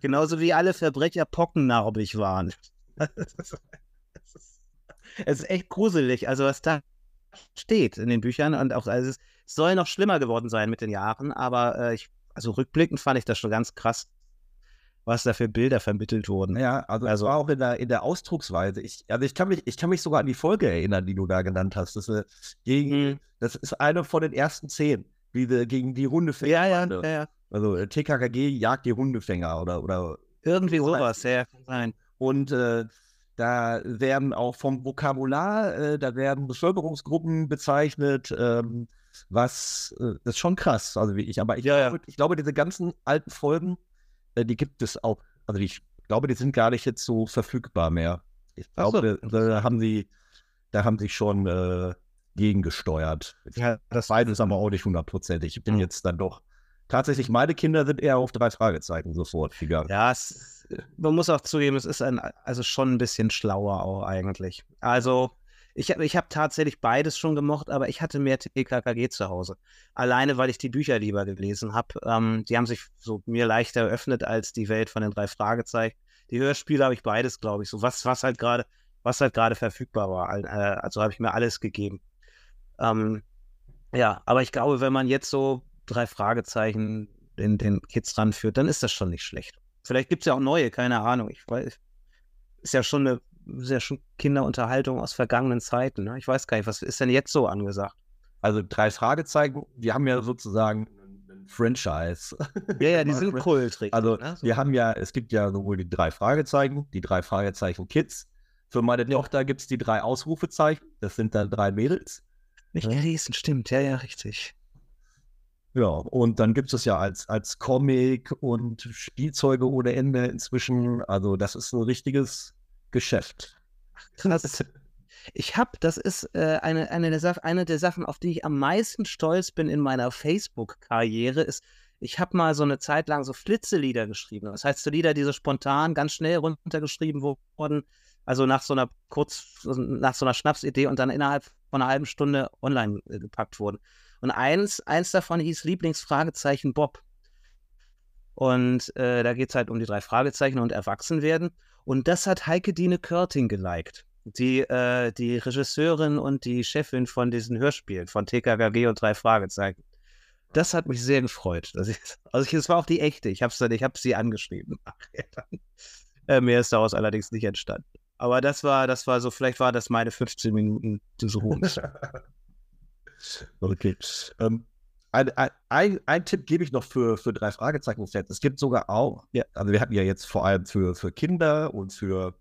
Genauso wie alle Verbrecher pockennarbig waren. es ist echt gruselig, also was da steht in den Büchern und auch, also es soll noch schlimmer geworden sein mit den Jahren, aber äh, ich, also rückblickend fand ich das schon ganz krass, was da für Bilder vermittelt wurden. Ja, also, Also- auch in der, in der Ausdrucksweise. Ich, also ich kann mich, ich kann mich sogar an die Folge erinnern, die du da genannt hast. Das, äh, gegen, Mhm. das ist eine von den ersten zehn, wie wir gegen die Hundefänger. Ja, ja, ja, ja. Also äh, TKKG jagt die Hundefänger oder, oder Irgendwie sowas, ja, kann sein. und äh, da werden auch vom Vokabular, äh, da werden Bevölkerungsgruppen bezeichnet, ähm, was äh, das ist schon krass, also wie ich, aber ich, Ja, ja. glaube, ich glaube, diese ganzen alten Folgen, äh, die gibt es auch, also ich glaube, die sind gar nicht jetzt so verfügbar mehr. Ich Ach so. glaube, da, da haben sie, da haben sie schon äh, gegengesteuert. Ja, das weiß es aber auch nicht hundertprozentig. Ich bin Mhm. jetzt dann doch tatsächlich, meine Kinder sind eher auf drei Fragezeichen sofort gegangen. Ja, es, man muss auch zugeben, es ist ein, also schon ein bisschen schlauer auch eigentlich. Also, ich habe ich hab tatsächlich beides schon gemocht, aber ich hatte mehr TKKG zu Hause. Alleine, weil ich die Bücher lieber gelesen habe. Ähm, die haben sich so mir leichter eröffnet als die Welt von den drei Fragezeichen. Die Hörspiele habe ich beides, glaube ich. So was, was halt gerade, was halt gerade verfügbar war. Äh, also habe ich mir alles gegeben. Ähm, ja, aber ich glaube, wenn man jetzt so drei Fragezeichen in den Kids ranführt, dann ist das schon nicht schlecht. Vielleicht gibt es ja auch neue, keine Ahnung. Ich weiß, ist ja schon eine sehr schon Kinderunterhaltung aus vergangenen Zeiten. Ne? Ich weiß gar nicht, was ist denn jetzt so angesagt? Also drei Fragezeichen, wir haben ja sozusagen ein Franchise. Ja, ja, die sind Kult. Also ne? so. wir haben ja, es gibt ja sowohl die drei Fragezeichen, die drei Fragezeichen Kids. Für meine Tochter gibt es die drei Ausrufezeichen. Das sind dann drei Mädels. Nicht gelesen, stimmt, ja, ja, richtig. Ja, und dann gibt es ja als, als Comic und Spielzeuge ohne Ende inzwischen. Also, das ist ein richtiges Geschäft. Krass. Ich habe, das ist äh, eine, eine, der eine der Sachen, auf die ich am meisten stolz bin in meiner Facebook-Karriere, ist, ich habe mal so eine Zeit lang so Flitzelieder geschrieben. Das heißt, so Lieder, die so spontan ganz schnell runtergeschrieben wurden, also nach so einer kurz, nach so einer Schnapsidee und dann innerhalb von einer halben Stunde online äh, gepackt wurden. Und eins, eins davon hieß Lieblingsfragezeichen Bob. Und äh, da geht es halt um die drei Fragezeichen und Erwachsenwerden. Und das hat Heike Dine Körting geliked. Die, äh, die Regisseurin und die Chefin von diesen Hörspielen, von TKKG und drei Fragezeichen. Das hat mich sehr gefreut. Ich, also es war auch die echte. Ich habe hab sie angeschrieben. äh, mehr ist daraus allerdings nicht entstanden. Aber das war, das war so, vielleicht war das meine 15 Minuten des Ruhms. okay. Ähm, ein, ein, ein, Tipp gebe ich noch für, für drei Fragezeichen-Sets. Es gibt sogar auch, ja, also wir hatten ja jetzt vor allem für, für Kinder und für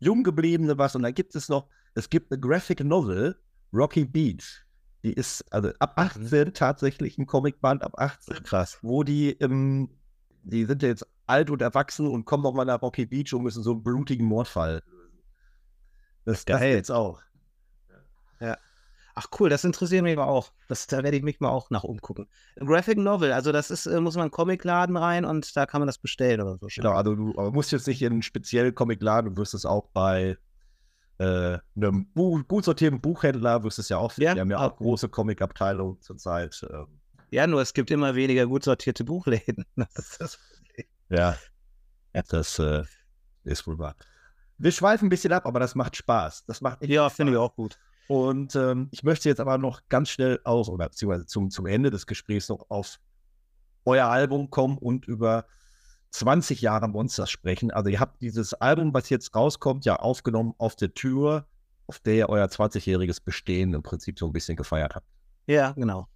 Junggebliebene was und dann gibt es noch, es gibt eine Graphic Novel, Rocky Beach. Die ist also ab 18 mhm. tatsächlich ein Comicband, ab 18. Krass. Wo die, ähm, die sind ja jetzt alt und erwachsen und kommen nochmal nach Rocky Beach und müssen so einen blutigen Mordfall das, das jetzt auch. Ja. Ach cool, das interessiert mich aber auch. Das, da werde ich mich mal auch nach umgucken. Graphic Novel, also das ist, äh, muss man einen Comicladen rein und da kann man das bestellen oder so. Genau, also du musst jetzt nicht in einen speziellen Comicladen, du wirst es auch bei äh, einem Buch, gut sortierten Buchhändler, wirst es ja auch finden. Ja, Wir haben ja auch große Comic-Abteilungen zurzeit. Ähm. Ja, nur es gibt immer weniger gut sortierte Buchläden. Das das ja, das äh, ist wohl wahr. Wir schweifen ein bisschen ab, aber das macht Spaß. Das macht ja, finde ich auch gut. Und ähm, ich möchte jetzt aber noch ganz schnell aus, oder beziehungsweise zum, zum Ende des Gesprächs noch auf euer Album kommen und über 20 Jahre Monsters sprechen. Also ihr habt dieses Album, was jetzt rauskommt, ja aufgenommen auf der Tür, auf der ihr euer 20-jähriges Bestehen im Prinzip so ein bisschen gefeiert habt. Ja, genau.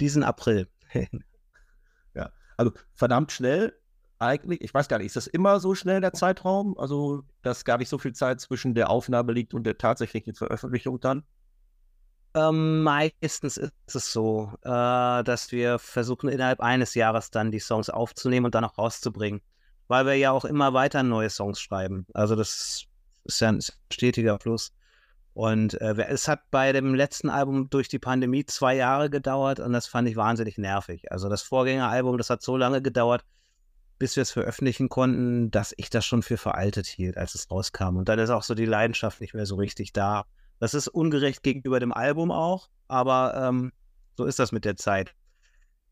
Diesen April. ja, also verdammt schnell eigentlich, ich weiß gar nicht, ist das immer so schnell der Zeitraum? Also, dass gar nicht so viel Zeit zwischen der Aufnahme liegt und der tatsächlichen Veröffentlichung dann? Ähm, meistens ist es so, äh, dass wir versuchen, innerhalb eines Jahres dann die Songs aufzunehmen und dann auch rauszubringen. Weil wir ja auch immer weiter neue Songs schreiben. Also, das ist ja ein stetiger Plus. Und äh, es hat bei dem letzten Album durch die Pandemie zwei Jahre gedauert und das fand ich wahnsinnig nervig. Also das Vorgängeralbum, das hat so lange gedauert, bis wir es veröffentlichen konnten, dass ich das schon für veraltet hielt, als es rauskam. Und dann ist auch so die Leidenschaft nicht mehr so richtig da. Das ist ungerecht gegenüber dem Album auch, aber ähm, so ist das mit der Zeit.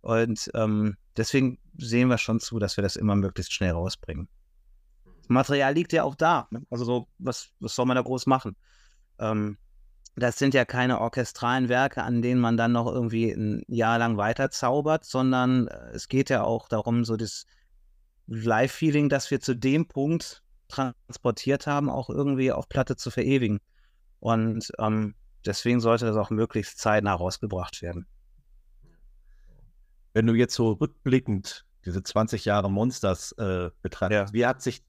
Und ähm, deswegen sehen wir schon zu, dass wir das immer möglichst schnell rausbringen. Das Material liegt ja auch da. Ne? Also so, was, was soll man da groß machen? Ähm, das sind ja keine orchestralen Werke, an denen man dann noch irgendwie ein Jahr lang weiter zaubert, sondern äh, es geht ja auch darum, so das, Live-Feeling, das wir zu dem Punkt transportiert haben, auch irgendwie auf Platte zu verewigen. Und ähm, deswegen sollte das auch möglichst zeitnah rausgebracht werden. Wenn du jetzt so rückblickend diese 20 Jahre Monsters äh, betrachtest, ja. wie hat sich,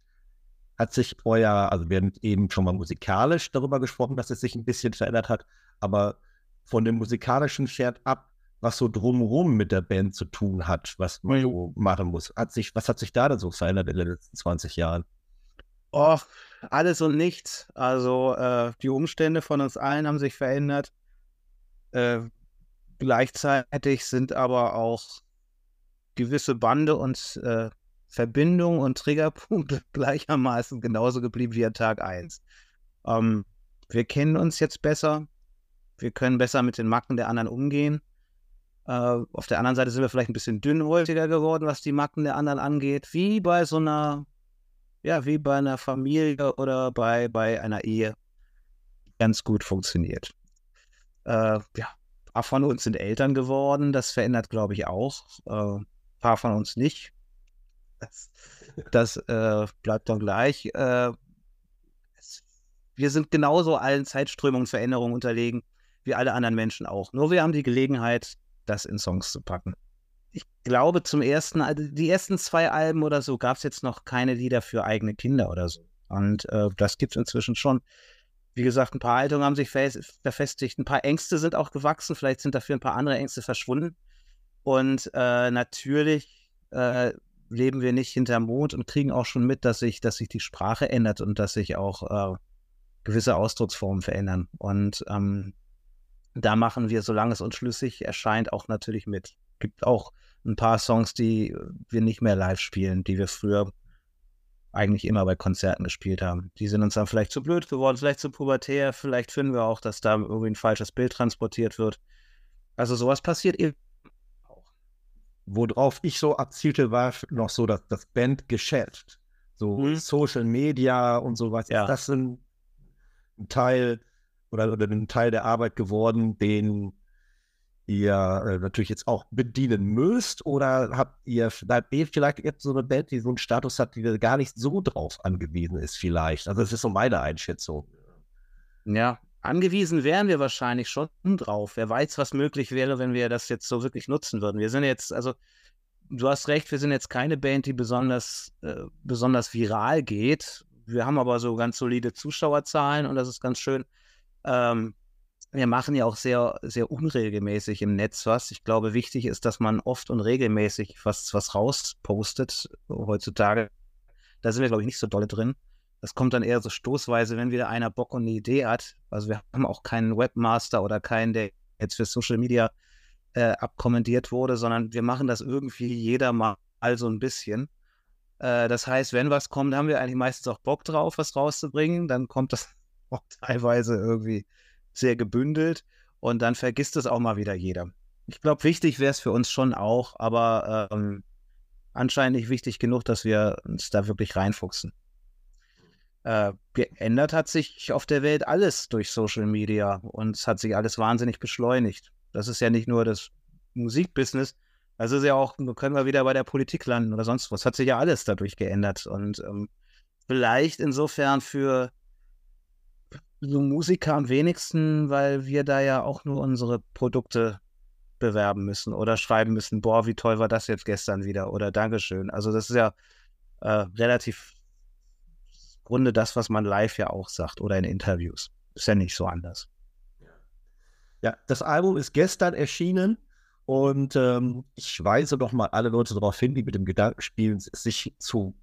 hat sich euer, also wir haben eben schon mal musikalisch darüber gesprochen, dass es sich ein bisschen verändert hat, aber von dem musikalischen Pferd ab, was so drumherum mit der Band zu tun hat, was man so machen muss. Hat sich, was hat sich da denn so verändert in den letzten 20 Jahren? Oh, alles und nichts. Also äh, die Umstände von uns allen haben sich verändert. Äh, gleichzeitig sind aber auch gewisse Bande und äh, Verbindung und Triggerpunkte gleichermaßen genauso geblieben wie an Tag 1. Ähm, wir kennen uns jetzt besser. Wir können besser mit den Macken der anderen umgehen. Äh, auf der anderen Seite sind wir vielleicht ein bisschen dünnhäutiger geworden, was die Macken der anderen angeht, wie bei so einer, ja, wie bei einer Familie oder bei, bei einer Ehe. Ganz gut funktioniert. Äh, ja, ein paar von uns sind Eltern geworden, das verändert, glaube ich, auch. Äh, ein paar von uns nicht. Das, das äh, bleibt doch gleich. Es, wir sind genauso allen Zeitströmungen, Veränderungen unterlegen, wie alle anderen Menschen auch. Nur wir haben die Gelegenheit, das in Songs zu packen. Ich glaube, zum ersten, also die ersten zwei Alben oder so, gab es jetzt noch keine Lieder für eigene Kinder oder so. Und äh, das gibt es inzwischen schon. Wie gesagt, ein paar Haltungen haben sich verfestigt, ein paar Ängste sind auch gewachsen, vielleicht sind dafür ein paar andere Ängste verschwunden. Und äh, natürlich äh, leben wir nicht hinterm Mond und kriegen auch schon mit, dass sich, dass sich die Sprache ändert und dass sich auch äh, gewisse Ausdrucksformen verändern. Und ähm, da machen wir, solange es uns schlüssig erscheint, auch natürlich mit. Gibt auch ein paar Songs, die wir nicht mehr live spielen, die wir früher eigentlich immer bei Konzerten gespielt haben. Die sind uns dann vielleicht zu blöd geworden, vielleicht zu pubertär, vielleicht finden wir auch, dass da irgendwie ein falsches Bild transportiert wird. Also sowas passiert eben auch. Worauf ich so abzielte, war noch so das, das Bandgeschäft. So mhm. Social Media und sowas. Ja. Ist das ein, ein Teil oder, oder ein Teil der Arbeit geworden, den ihr äh, natürlich jetzt auch bedienen müsst? Oder habt ihr, seid ihr vielleicht jetzt so eine Band, die so einen Status hat, die gar nicht so drauf angewiesen ist, vielleicht? Also, das ist so meine Einschätzung. Ja, angewiesen wären wir wahrscheinlich schon drauf. Wer weiß, was möglich wäre, wenn wir das jetzt so wirklich nutzen würden. Wir sind jetzt, also, du hast recht, wir sind jetzt keine Band, die besonders, äh, besonders viral geht. Wir haben aber so ganz solide Zuschauerzahlen und das ist ganz schön. Ähm, wir machen ja auch sehr, sehr unregelmäßig im Netz was. Ich glaube, wichtig ist, dass man oft und regelmäßig was, was rauspostet heutzutage. Da sind wir, glaube ich, nicht so dolle drin. Das kommt dann eher so stoßweise, wenn wieder einer Bock und eine Idee hat. Also wir haben auch keinen Webmaster oder keinen, der jetzt für Social Media äh, abkommandiert wurde, sondern wir machen das irgendwie jeder mal so ein bisschen. Äh, das heißt, wenn was kommt, haben wir eigentlich meistens auch Bock drauf, was rauszubringen. Dann kommt das auch teilweise irgendwie sehr gebündelt und dann vergisst es auch mal wieder jeder. Ich glaube, wichtig wäre es für uns schon auch, aber ähm, anscheinend nicht wichtig genug, dass wir uns da wirklich reinfuchsen. Äh, geändert hat sich auf der Welt alles durch Social Media und es hat sich alles wahnsinnig beschleunigt. Das ist ja nicht nur das Musikbusiness, das ist ja auch, können wir wieder bei der Politik landen oder sonst was. Hat sich ja alles dadurch geändert und ähm, vielleicht insofern für so Musiker am wenigsten, weil wir da ja auch nur unsere Produkte bewerben müssen oder schreiben müssen, boah, wie toll war das jetzt gestern wieder oder Dankeschön. Also das ist ja äh, relativ im Grunde das, was man live ja auch sagt oder in Interviews. Ist ja nicht so anders. Ja, das Album ist gestern erschienen und ähm, ich weise doch mal alle Leute darauf hin, die mit dem Gedanken spielen, sich zu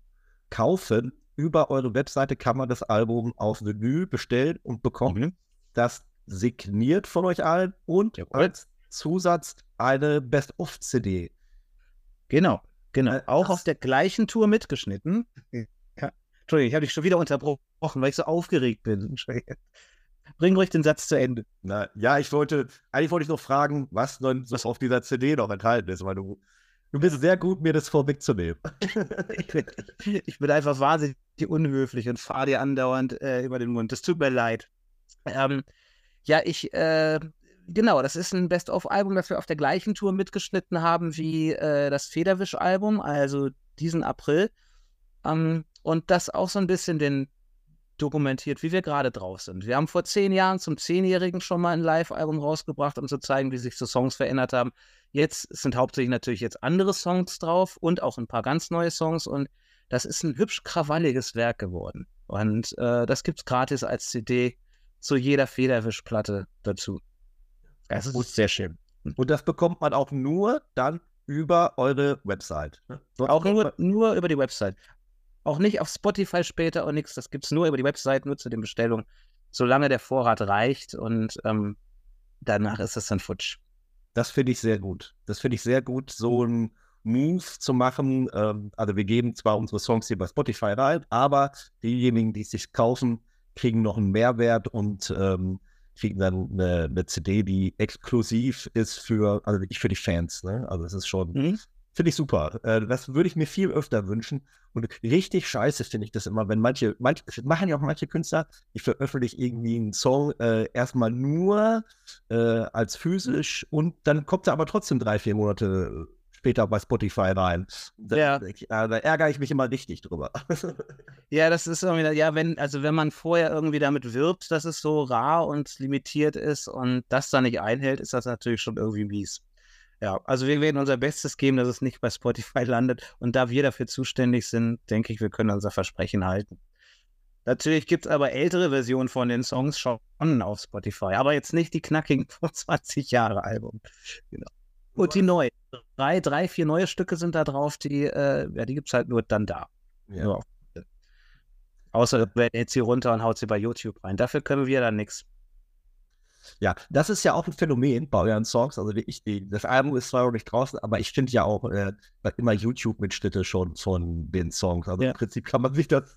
kaufen über eure Webseite kann man das Album auf Vinyl bestellen und bekommt mhm. das signiert von euch allen und Jawohl. als Zusatz eine Best-of-CD. Genau, genau. Äh, Auch auf der gleichen Tour mitgeschnitten. Ja. Entschuldigung, ich habe dich schon wieder unterbrochen, weil ich so aufgeregt bin. Bring ruhig den Satz zu Ende. Na, ja, ich wollte, eigentlich wollte ich noch fragen, was, was auf dieser CD noch enthalten ist, weil du Du bist sehr gut, mir das vorwegzunehmen. ich, bin, ich bin einfach wahnsinnig unhöflich und fahre dir andauernd äh, über den Mund. Das tut mir leid. Ähm, ja, ich, äh, genau, das ist ein Best-of-Album, das wir auf der gleichen Tour mitgeschnitten haben wie äh, das Federwisch-Album, also diesen April. Ähm, und das auch so ein bisschen den dokumentiert, wie wir gerade drauf sind. Wir haben vor zehn Jahren zum Zehnjährigen schon mal ein Live-Album rausgebracht, um zu zeigen, wie sich so Songs verändert haben. Jetzt sind hauptsächlich natürlich jetzt andere Songs drauf und auch ein paar ganz neue Songs und das ist ein hübsch krawalliges Werk geworden. Und äh, das gibt es gratis als CD zu jeder Federwischplatte dazu. Das ist sehr schön. Und das bekommt man auch nur dann über eure Website. Ne? Auch nur, nur über die Website. Auch nicht auf Spotify später und nichts. Das gibt es nur über die Website, nur zu den Bestellungen, solange der Vorrat reicht und ähm, danach ist es dann futsch. Das finde ich sehr gut. Das finde ich sehr gut, so ein Move zu machen. Ähm, also wir geben zwar unsere Songs hier bei Spotify rein, aber diejenigen, die es sich kaufen, kriegen noch einen Mehrwert und ähm, kriegen dann eine, eine, CD, die exklusiv ist für, also wirklich für die Fans. Ne? Also es ist schon, mhm. finde ich super. Äh, das würde ich mir viel öfter wünschen. Und richtig scheiße finde ich das immer, wenn manche, manche, machen ja auch manche Künstler, die veröffentlichen irgendwie einen Song äh, erstmal nur äh, als physisch und dann kommt er aber trotzdem drei, vier Monate später bei Spotify rein. Da, ja. da, da ärgere ich mich immer richtig drüber. ja, das ist irgendwie, ja, wenn, also wenn man vorher irgendwie damit wirbt, dass es so rar und limitiert ist und das dann nicht einhält, ist das natürlich schon irgendwie mies. Ja, also wir werden unser Bestes geben, dass es nicht bei Spotify landet. Und da wir dafür zuständig sind, denke ich, wir können unser Versprechen halten. Natürlich gibt es aber ältere Versionen von den Songs schon auf Spotify, aber jetzt nicht die knackigen vor 20 Jahre Album. Genau. Und die neuen. Drei, drei, vier neue Stücke sind da drauf, die, äh, ja, die gibt es halt nur dann da. Ja. Nur Außer wer lädt sie runter und haut sie bei YouTube rein. Dafür können wir dann nichts. Ja, das ist ja auch ein Phänomen bei euren Songs. Also ich, das Album ist zwar noch nicht draußen, aber ich finde ja auch äh, immer YouTube-Mitschnitte schon von den Songs. Also ja. im Prinzip kann man sich das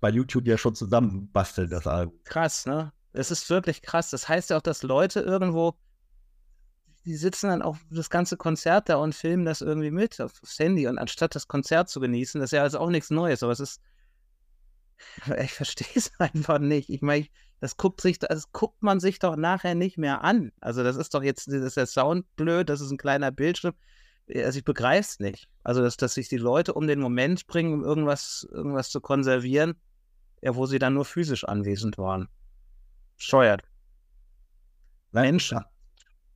bei YouTube ja schon zusammenbasteln, das Album. Krass, ne? Es ist wirklich krass. Das heißt ja auch, dass Leute irgendwo die sitzen dann auch das ganze Konzert da und filmen das irgendwie mit aufs Handy. Und anstatt das Konzert zu genießen, das ist ja also auch nichts Neues, aber es ist. Ich verstehe es einfach nicht. Ich meine, das guckt sich, das guckt man sich doch nachher nicht mehr an. Also, das ist doch jetzt, das ist der Sound blöd, das ist ein kleiner Bildschirm. Also ich begreife es nicht. Also, dass, dass sich die Leute um den Moment bringen, um irgendwas, irgendwas zu konservieren, ja, wo sie dann nur physisch anwesend waren. Steuert. Menschen.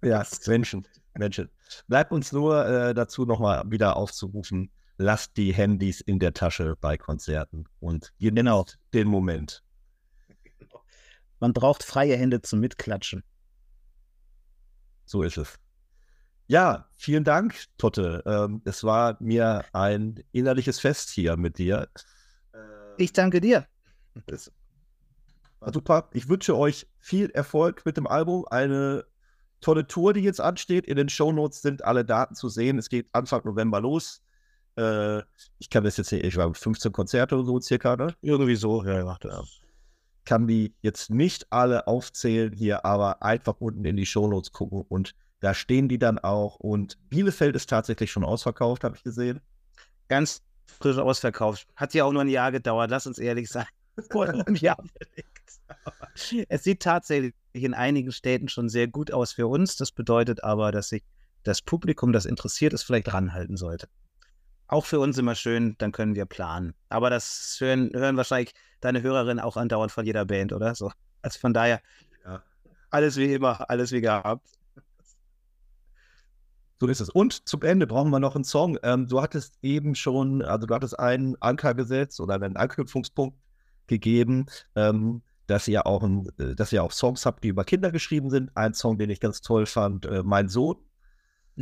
Ja, Menschen. Menschen. Bleibt uns nur äh, dazu nochmal wieder aufzurufen, lasst die Handys in der Tasche bei Konzerten und genau den Moment. Man braucht freie Hände zum Mitklatschen. So ist es. Ja, vielen Dank, Totte. Ähm, es war mir ein innerliches Fest hier mit dir. Äh, ich danke dir. War super. Ich wünsche euch viel Erfolg mit dem Album. Eine tolle Tour, die jetzt ansteht. In den Shownotes sind alle Daten zu sehen. Es geht Anfang November los. Äh, ich kann das jetzt hier, ich war 15 Konzerte oder so circa, ne? Irgendwie so, ja, ja. ja. Kann die jetzt nicht alle aufzählen hier, aber einfach unten in die Shownotes gucken und da stehen die dann auch. Und Bielefeld ist tatsächlich schon ausverkauft, habe ich gesehen. Ganz frisch ausverkauft. Hat ja auch nur ein Jahr gedauert, lass uns ehrlich sein. Jahr es sieht tatsächlich in einigen Städten schon sehr gut aus für uns. Das bedeutet aber, dass sich das Publikum, das interessiert ist, vielleicht ranhalten sollte. Auch für uns immer schön, dann können wir planen. Aber das hören, hören wahrscheinlich deine Hörerinnen auch andauernd von jeder Band, oder? So. Also von daher, ja. alles wie immer, alles wie gehabt. So ist es. Und zum Ende brauchen wir noch einen Song. Ähm, du hattest eben schon, also du hattest einen Anker gesetzt oder einen Anknüpfungspunkt gegeben. Ähm, dass ihr auch, ein, äh, dass ihr auch Songs habt, die über Kinder geschrieben sind. Ein Song, den ich ganz toll fand, äh, Mein Sohn,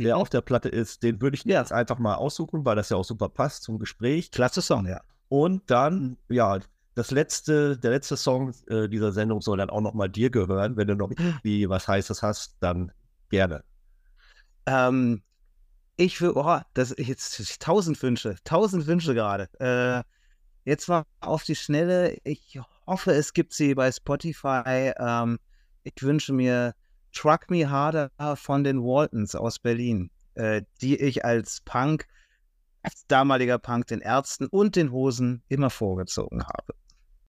der mhm. auf der Platte ist, den würde ich ja. jetzt einfach mal aussuchen, weil das ja auch super passt zum Gespräch. Klasse Song, ja. Und dann, ja, das letzte, der letzte Song äh, dieser Sendung soll dann auch nochmal dir gehören. Wenn du noch irgendwie was Heißes hast, dann gerne. Ähm, ich will, oh, das jetzt tausend Wünsche, tausend Wünsche gerade. Äh, jetzt mal auf die Schnelle. Ich hoffe, es gibt sie bei Spotify. Ähm, ich wünsche mir Truck Me Harder von den Waltons aus Berlin, äh, die ich als Punk, als damaliger Punk den Ärzten und den Hosen immer vorgezogen habe.